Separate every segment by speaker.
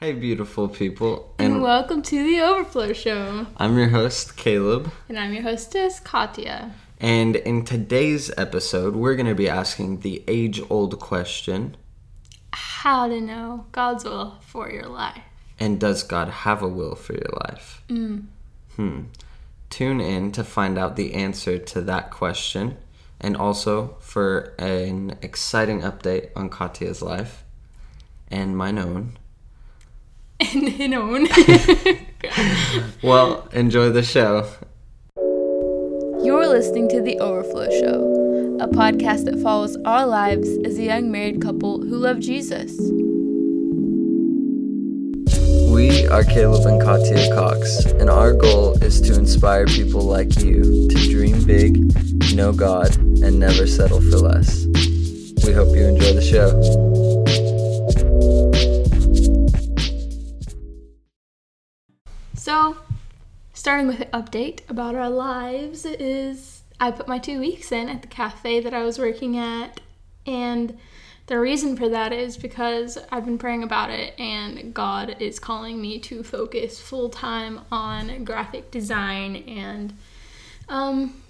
Speaker 1: Hey, beautiful people.
Speaker 2: And, welcome to the Overflow Show.
Speaker 1: I'm your host, Caleb.
Speaker 2: And I'm your hostess, Catia.
Speaker 1: And in today's episode, we're going to be asking the age old question
Speaker 2: How to know God's will for your life.
Speaker 1: And does God have a will for your life? Mm. Hmm. Tune in to find out the answer to that question and also for an exciting update on Catia's life and mine own.
Speaker 2: And his own.
Speaker 1: well, enjoy the show.
Speaker 2: You're listening to The Overflow Show, a podcast that follows our lives as a young married couple who love Jesus.
Speaker 1: We are Caleb and Catia Cox, and our goal is to inspire people like you to dream big, know God, and never settle for less. We hope you enjoy the show.
Speaker 2: So, starting with an update about our lives is I put my two weeks in at the cafe that I was working at, and the reason for that is because I've been praying about it, and God is calling me to focus full time on graphic design. And um,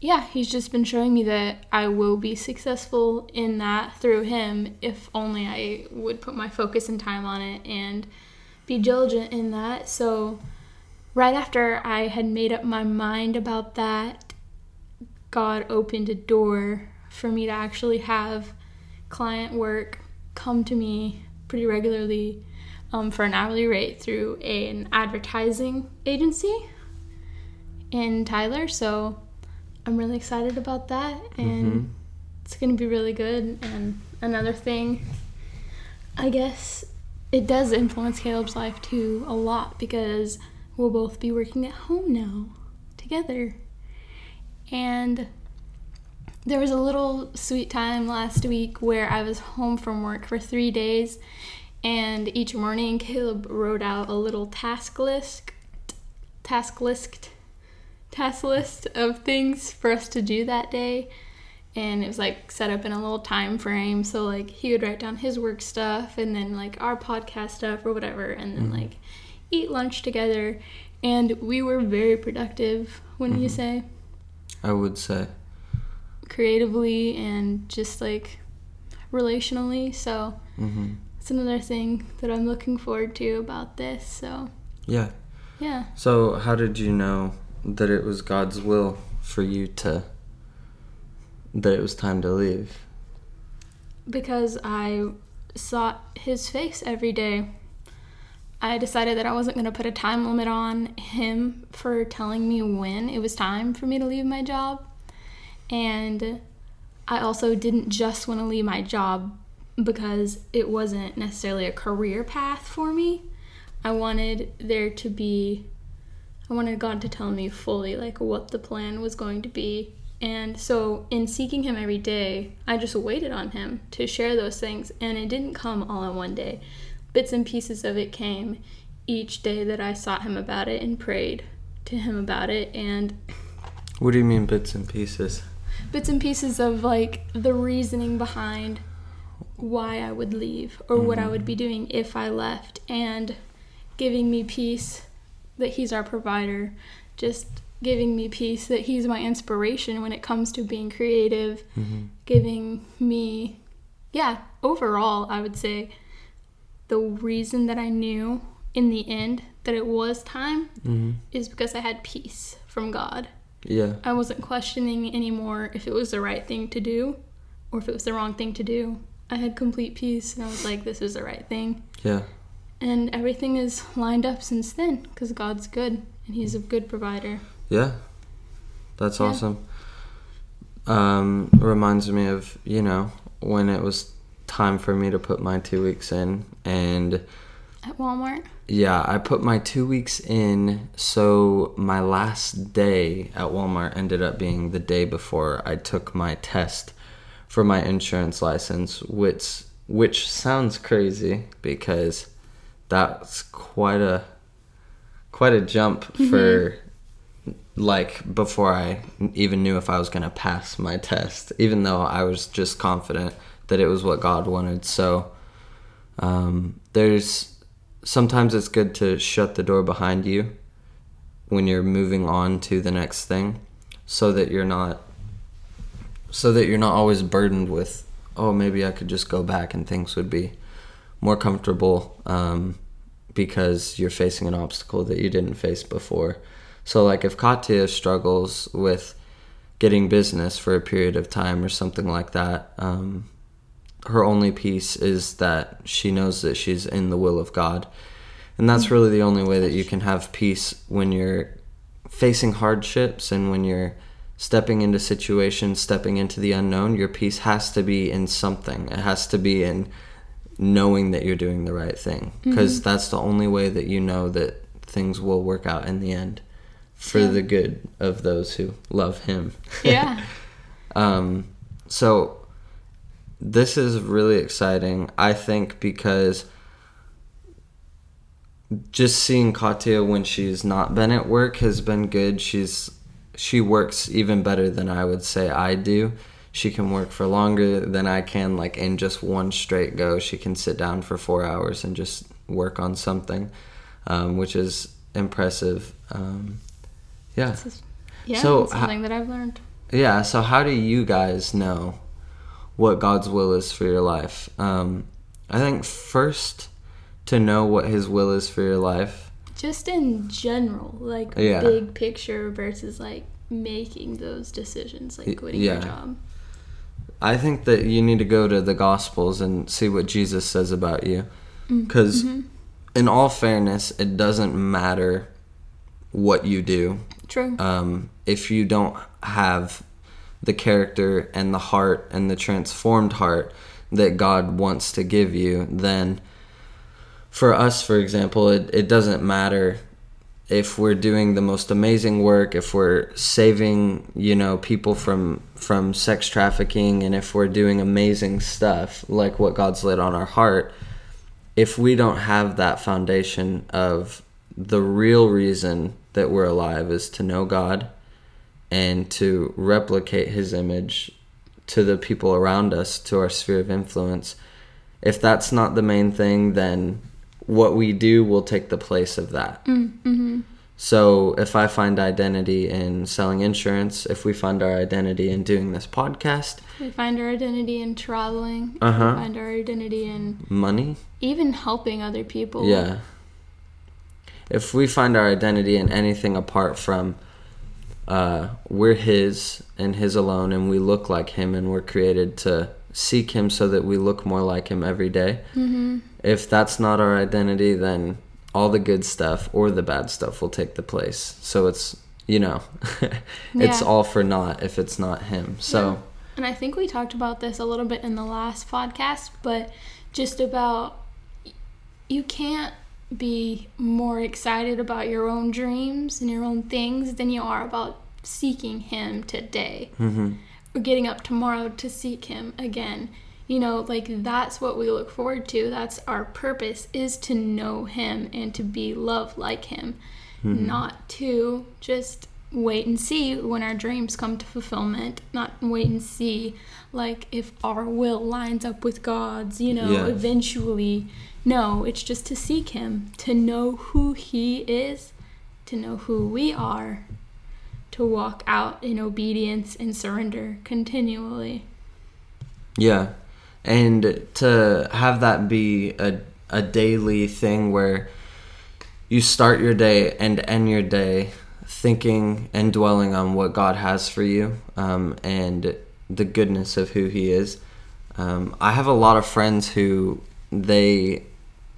Speaker 2: yeah, He's just been showing me that I will be successful in that through Him if only I would put my focus and time on it and be diligent in that. So, right after I had made up my mind about that, God opened a door for me to actually have client work come to me pretty regularly um, for an hourly rate through a, an advertising agency in Tyler. So I'm really excited about that, and mm-hmm. it's going to be really good. And another thing, I guess it does influence Caleb's life too a lot because we'll both be working at home now together. And there was a little sweet time last week where I was home from work for three days, and each morning Caleb wrote out a little task list, task list, task list of things for us to do that day and it was like set up in a little time frame so like he would write down his work stuff and then like our podcast stuff or whatever and then mm-hmm. like eat lunch together and we were very productive wouldn't mm-hmm. you say
Speaker 1: i would say
Speaker 2: creatively and just like relationally so mm-hmm. it's another thing that i'm looking forward to about this so
Speaker 1: yeah
Speaker 2: yeah
Speaker 1: so how did you know that it was god's will for you to that it was time to leave?
Speaker 2: Because I sought his face every day. I decided that I wasn't going to put a time limit on him for telling me when it was time for me to leave my job. And I also didn't just want to leave my job because it wasn't necessarily a career path for me. I wanted there to be I wanted God to tell me fully like what the plan was going to be and so, in seeking Him every day, I just waited on Him to share those things. And it didn't come all in one day. Bits and pieces of it came each day that I sought Him about it and prayed to Him about it. And
Speaker 1: what do you mean, bits and pieces?
Speaker 2: Bits and pieces of like the reasoning behind why I would leave or mm-hmm. what I mm-hmm. would be doing if I left, and giving me peace that He's our provider. Just giving me peace that he's my inspiration when it comes to being creative mm-hmm. giving me yeah overall i would say the reason that i knew in the end that it was time mm-hmm. is because i had peace from god.
Speaker 1: Yeah.
Speaker 2: I wasn't questioning anymore if it was the right thing to do or if it was the wrong thing to do. I had complete peace and i was like this is the right thing.
Speaker 1: Yeah.
Speaker 2: And everything is lined up since then because god's good and he's a good provider.
Speaker 1: Yeah, that's yeah. awesome. Um, reminds me of you know when it was time for me to put my two weeks in and
Speaker 2: at Walmart.
Speaker 1: Yeah, I put my two weeks in, so my last day at Walmart ended up being the day before I took my test for my insurance license, which which sounds crazy because that's quite a quite a jump mm-hmm. for like before I even knew if I was going to pass my test, even though I was just confident that it was what God wanted. So um, there's sometimes it's good to shut the door behind you when you're moving on to the next thing so that you're not so that you're not always burdened with oh maybe i could just go back and things would be more comfortable um, because you're facing an obstacle that you didn't face before so like if catia struggles with getting business for a period of time or something like that um, her only peace is that she knows that she's in the will of god and that's really the only way that you can have peace when you're facing hardships and when you're stepping into situations, stepping into the unknown. Your peace has to be in something. It has to be in knowing that you're doing the right thing because mm-hmm. that's the only way that you know that things will work out in the end for yeah. the good of those who love him.
Speaker 2: Yeah.
Speaker 1: um so this is really exciting I think because just seeing Catia when she's not been at work has been good. She's she works even better than I would say I do. She can work for longer than I can, like in just one straight go. She can sit down for four hours and just work on something, um, which is impressive. Um, yeah.
Speaker 2: Is, yeah, so something that I've learned.
Speaker 1: Yeah. So how do you guys know what God's will is for your life? Um, I think first to know what his will is for your life?
Speaker 2: Just in general, like yeah. big picture versus like making those decisions, like quitting yeah. your job.
Speaker 1: I think that you need to go to the Gospels and see what Jesus says about you. Because, mm, mm-hmm. in all fairness, it doesn't matter what you do.
Speaker 2: True.
Speaker 1: Um, if you don't have the character and the heart and the transformed heart that God wants to give you, then for us, for example, it, it doesn't matter if we're doing the most amazing work, if we're saving, you know, people from from sex trafficking and if we're doing amazing stuff like what God's laid on our heart, if we don't have that foundation of the real reason that we're alive is to know God and to replicate his image to the people around us, to our sphere of influence. If that's not the main thing, then what we do will take the place of that.
Speaker 2: Mm, mm-hmm.
Speaker 1: So if I find identity in selling insurance, if we find our identity in doing this podcast, if
Speaker 2: we find our identity in traveling,
Speaker 1: uh-huh.
Speaker 2: we find our identity in
Speaker 1: money,
Speaker 2: even helping other people.
Speaker 1: Yeah. If we find our identity in anything apart from uh, we're His and His alone, and we look like Him, and we're created to seek Him so that we look more like Him every day.
Speaker 2: Mm-hmm
Speaker 1: if that's not our identity, then all the good stuff or the bad stuff will take the place. So it's, you know, it's yeah. all for naught if it's not him. So. Yeah.
Speaker 2: And I think we talked about this a little bit in the last podcast, but just about you can't be more excited about your own dreams and your own things than you are about seeking him today
Speaker 1: mm-hmm.
Speaker 2: or getting up tomorrow to seek him again you know like that's what we look forward to that's our purpose is to know him and to be loved like him mm-hmm. not to just wait and see when our dreams come to fulfillment not wait and see like if our will lines up with god's you know yeah. eventually. No it's just to seek him to know who he is to know who we are to walk out in obedience and surrender continually.
Speaker 1: Yeah. And to have that be a, a daily thing where you start your day and end your day thinking and dwelling on what God has for you um, and the goodness of who He is. Um, I have a lot of friends who they,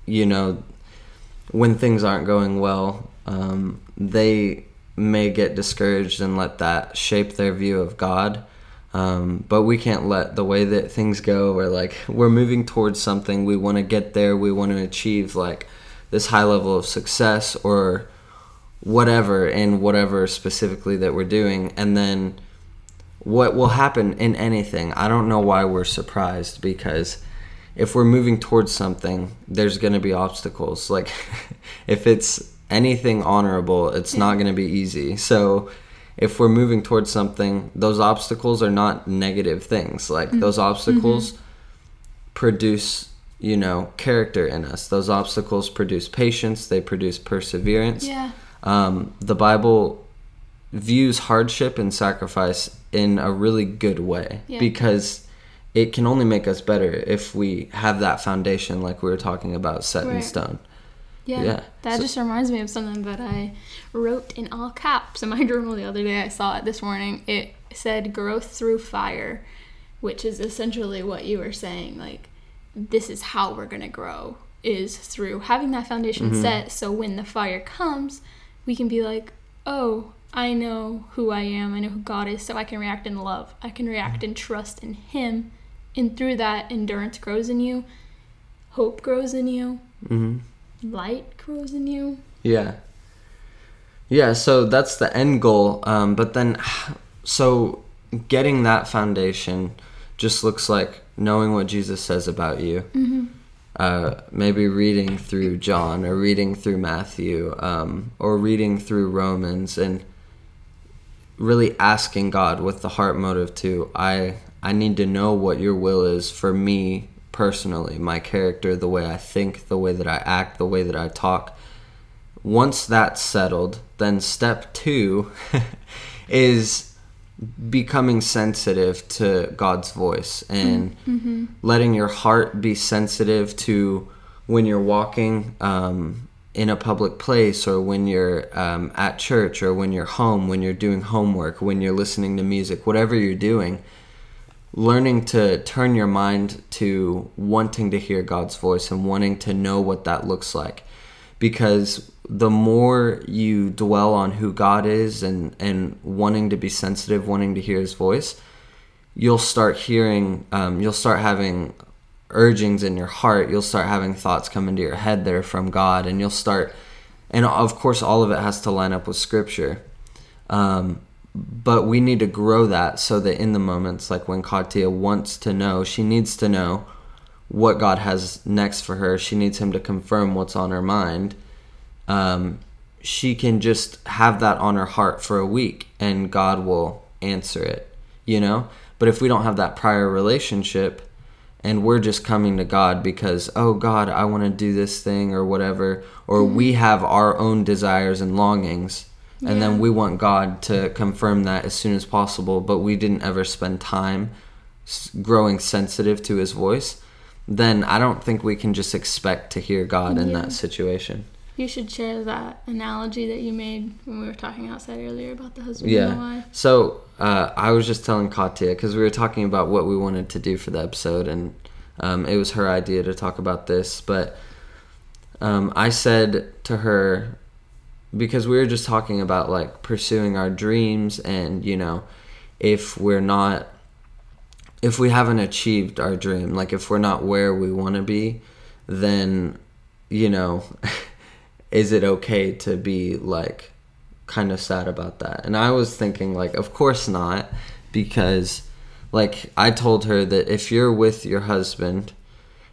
Speaker 1: you know, when things aren't going well, um, they may get discouraged and let that shape their view of God. Um, but we can't let the way that things go, where like we're moving towards something, we want to get there, we want to achieve like this high level of success or whatever in whatever specifically that we're doing, and then what will happen in anything. I don't know why we're surprised because if we're moving towards something, there's going to be obstacles. Like if it's anything honorable, it's not going to be easy. So if we're moving towards something, those obstacles are not negative things. Like mm-hmm. those obstacles mm-hmm. produce you know, character in us. Those obstacles produce patience, they produce perseverance.
Speaker 2: Yeah.
Speaker 1: Um, the Bible views hardship and sacrifice in a really good way
Speaker 2: Yeah.
Speaker 1: because it can only make us better if we have that foundation, like we were talking about, set in stone.
Speaker 2: Yeah.
Speaker 1: Yeah.
Speaker 2: That
Speaker 1: So-
Speaker 2: just reminds me of something that I wrote in all caps in my journal the other day. I saw it this morning. It said growth through fire, which is essentially what you were saying. Like, this is how we're going to grow, is through having that foundation
Speaker 1: Mm-hmm.
Speaker 2: set. So when the fire comes, we can be like, oh, I know who I am. I know who God is. So I can react in love. I can react in trust in Him. And through that, endurance grows in you, hope grows in you
Speaker 1: hmm
Speaker 2: light grows in you.
Speaker 1: Yeah. Yeah, so that's the end goal. Um, but then, so getting that foundation just looks like knowing what Jesus says about you. Uh, maybe reading through John or reading through Matthew um, or reading through Romans and really asking God with the heart motive to I I need to know what your will is for me personally, my character, the way I think, the way that I act, the way that I talk. Once that's settled, then step 2 is becoming sensitive to God's voice and letting your heart be sensitive to when you're walking um, in a public place or when you're um, at church or when you're home, when you're doing homework, when you're listening to music, whatever you're doing, learning to turn your mind to wanting to hear God's voice and wanting to know what that looks like. Because the more you dwell on who God is and, and wanting to be sensitive, wanting to hear his voice, you'll start hearing, um, you'll start having urgings in your heart. You'll start having thoughts come into your head that are from God, and you'll start, and of course, all of it has to line up with Scripture. Um, but we need to grow that so that in the moments like when Catia wants to know, she needs to know what God has next for her. She needs Him to confirm what's on her mind. Um, she can just have that on her heart for a week and God will answer it, you know? But if we don't have that prior relationship and we're just coming to God because, oh God, I want to do this thing or whatever, or we have our own desires and longings, and then we want God to confirm that as soon as possible, but we didn't ever spend time growing sensitive to His voice, then I don't think we can just expect to hear God in that situation.
Speaker 2: You should share that analogy that you made when we were talking outside earlier about the husband and the
Speaker 1: Yeah.
Speaker 2: wife.
Speaker 1: So uh, I was just telling Catia because we were talking about what we wanted to do for the episode, and um, it was her idea to talk about this. But um, I said to her because we were just talking about like pursuing our dreams, and you know, if we're not, if we haven't achieved our dream, like if we're not where we want to be, then you know, is it okay to be like kind of sad about that. And I was thinking, like, of course not, because, like, I told her that if you're with your husband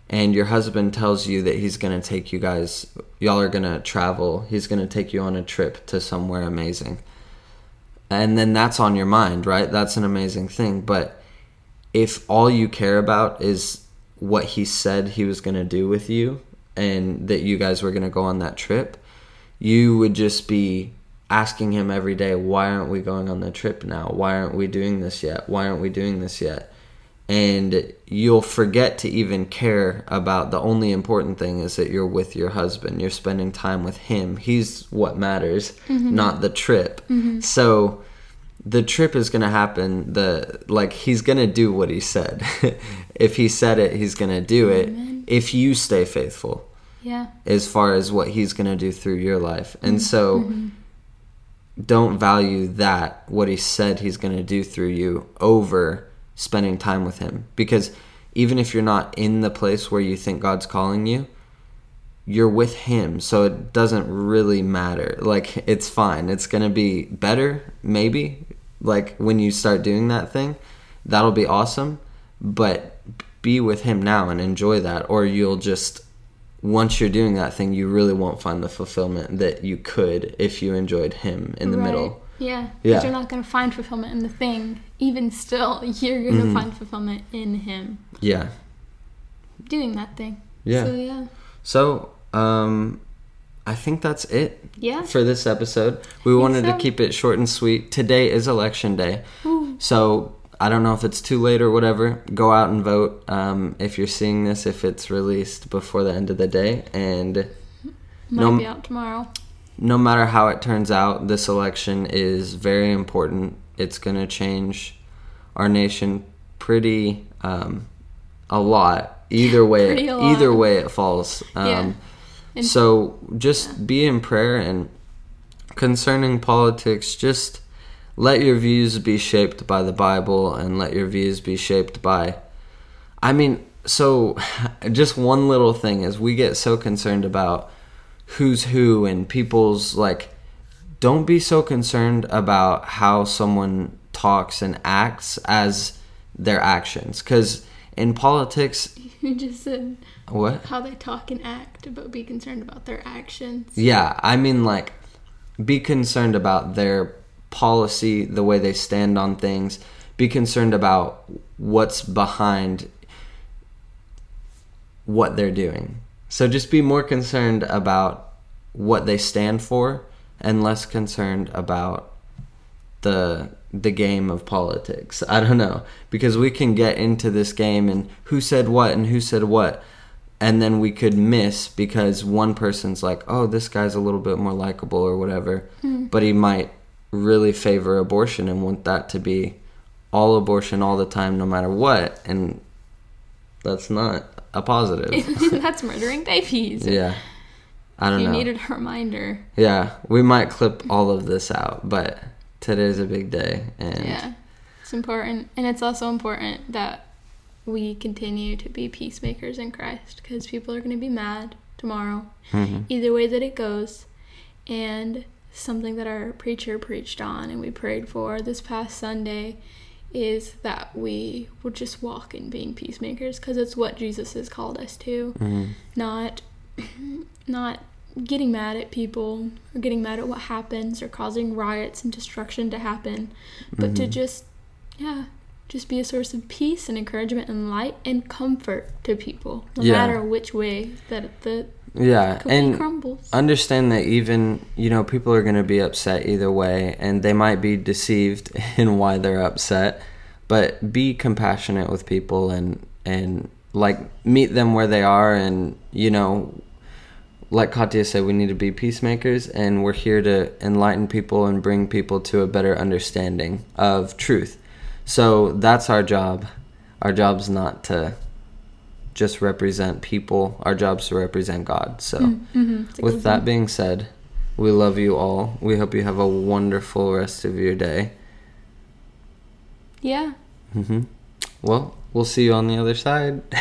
Speaker 1: and your husband tells you that he's going to take you guys, y'all are going to travel, he's going to take you on a trip to somewhere amazing. And then that's on your mind, right? That's an amazing thing. But if all you care about is what he said he was going to do with you and that you guys were going to go on that trip, you would just be asking him every day, why aren't we going on the trip now? Why aren't we doing this yet? Why aren't we doing this yet? And you'll forget to even care about the only important thing is that you're with your husband. You're spending time with him. He's what matters, mm-hmm. not the trip. Mm-hmm. So the trip is going to happen. The like he's going to do what he said. if he said it, he's going to do it
Speaker 2: Amen.
Speaker 1: if you stay faithful
Speaker 2: Yeah.
Speaker 1: as far as what he's going to do through your life. And so mm-hmm. don't value that, what he said he's going to do through you, over spending time with him. Because even if you're not in the place where you think God's calling you, you're with him. So it doesn't really matter. Like, it's fine. It's going to be better, maybe. Like, when you start doing that thing, that'll be awesome. But be with him now and enjoy that, or you'll just once you're doing that thing, you really won't find the fulfillment that you could if you enjoyed him in the
Speaker 2: Right.
Speaker 1: middle.
Speaker 2: Yeah. Because
Speaker 1: Yeah.
Speaker 2: you're not going to find fulfillment in the thing. Even still, you're going to
Speaker 1: Mhm.
Speaker 2: find fulfillment in Him
Speaker 1: Yeah.
Speaker 2: doing that thing.
Speaker 1: Yeah.
Speaker 2: So yeah.
Speaker 1: So, um, I think that's it
Speaker 2: Yeah.
Speaker 1: for this episode. We wanted
Speaker 2: so.
Speaker 1: to keep it short and sweet. Today is election day.
Speaker 2: Ooh.
Speaker 1: So I don't know if it's too late or whatever. Go out and vote. Um, if you're seeing this, if it's released before the end of the day, and
Speaker 2: Might
Speaker 1: No-
Speaker 2: be out tomorrow.
Speaker 1: no matter how it turns out, this election is very important. It's going to change our nation pretty um, a lot. Either way,
Speaker 2: lot.
Speaker 1: either way it falls. Um,
Speaker 2: Yeah. And-
Speaker 1: so just be in prayer and concerning politics, just let your views be shaped by the Bible and let your views be shaped by. I mean, so just one little thing is we get so concerned about who's who and people's like don't be so concerned about how someone talks and acts as their actions cuz in politics
Speaker 2: You just said
Speaker 1: what
Speaker 2: how they talk and act, but be concerned about their actions.
Speaker 1: yeah i mean like be concerned about their policy the way they stand on things be concerned about what's behind what they're doing so just be more concerned about what they stand for and less concerned about the the game of politics. I don't know because we can get into this game and who said what and who said what and then we could miss because one person's like, "Oh, this guy's a little bit more likable or whatever." Hmm. But he might really favor abortion and want that to be all abortion all the time no matter what and that's not a positive.
Speaker 2: That's murdering babies.
Speaker 1: yeah. I don't
Speaker 2: you
Speaker 1: know.
Speaker 2: needed a reminder.
Speaker 1: Yeah, we might clip all of this out, but today's a big day, and
Speaker 2: Yeah. It's important. And it's also important that we continue to be peacemakers in Christ because people are going to be mad tomorrow,
Speaker 1: Mhm.
Speaker 2: either way that it goes. And something that our preacher preached on and we prayed for this past Sunday is that we would just walk in being peacemakers because it's what Jesus has called us to
Speaker 1: Mhm.
Speaker 2: not not getting mad at people or getting mad at what happens or causing riots and destruction to happen but to just yeah just be a source of peace and encouragement and light and comfort to people no
Speaker 1: Yeah.
Speaker 2: matter which way that the
Speaker 1: yeah, and
Speaker 2: crumbles
Speaker 1: understand that even you know people are going to be upset either way, and they might be deceived in why they're upset, but be compassionate with people and and like meet them where they are, and you know. Like Catia said, we need to be peacemakers, and we're here to enlighten people and bring people to a better understanding of truth. So that's our job. Our job's not to just represent people. Our job's to represent God. So,
Speaker 2: mm-hmm.
Speaker 1: With that
Speaker 2: one.
Speaker 1: being said, we love you all. We hope you have a wonderful rest of your day.
Speaker 2: yeah
Speaker 1: hmm Well, we'll see you on the other side.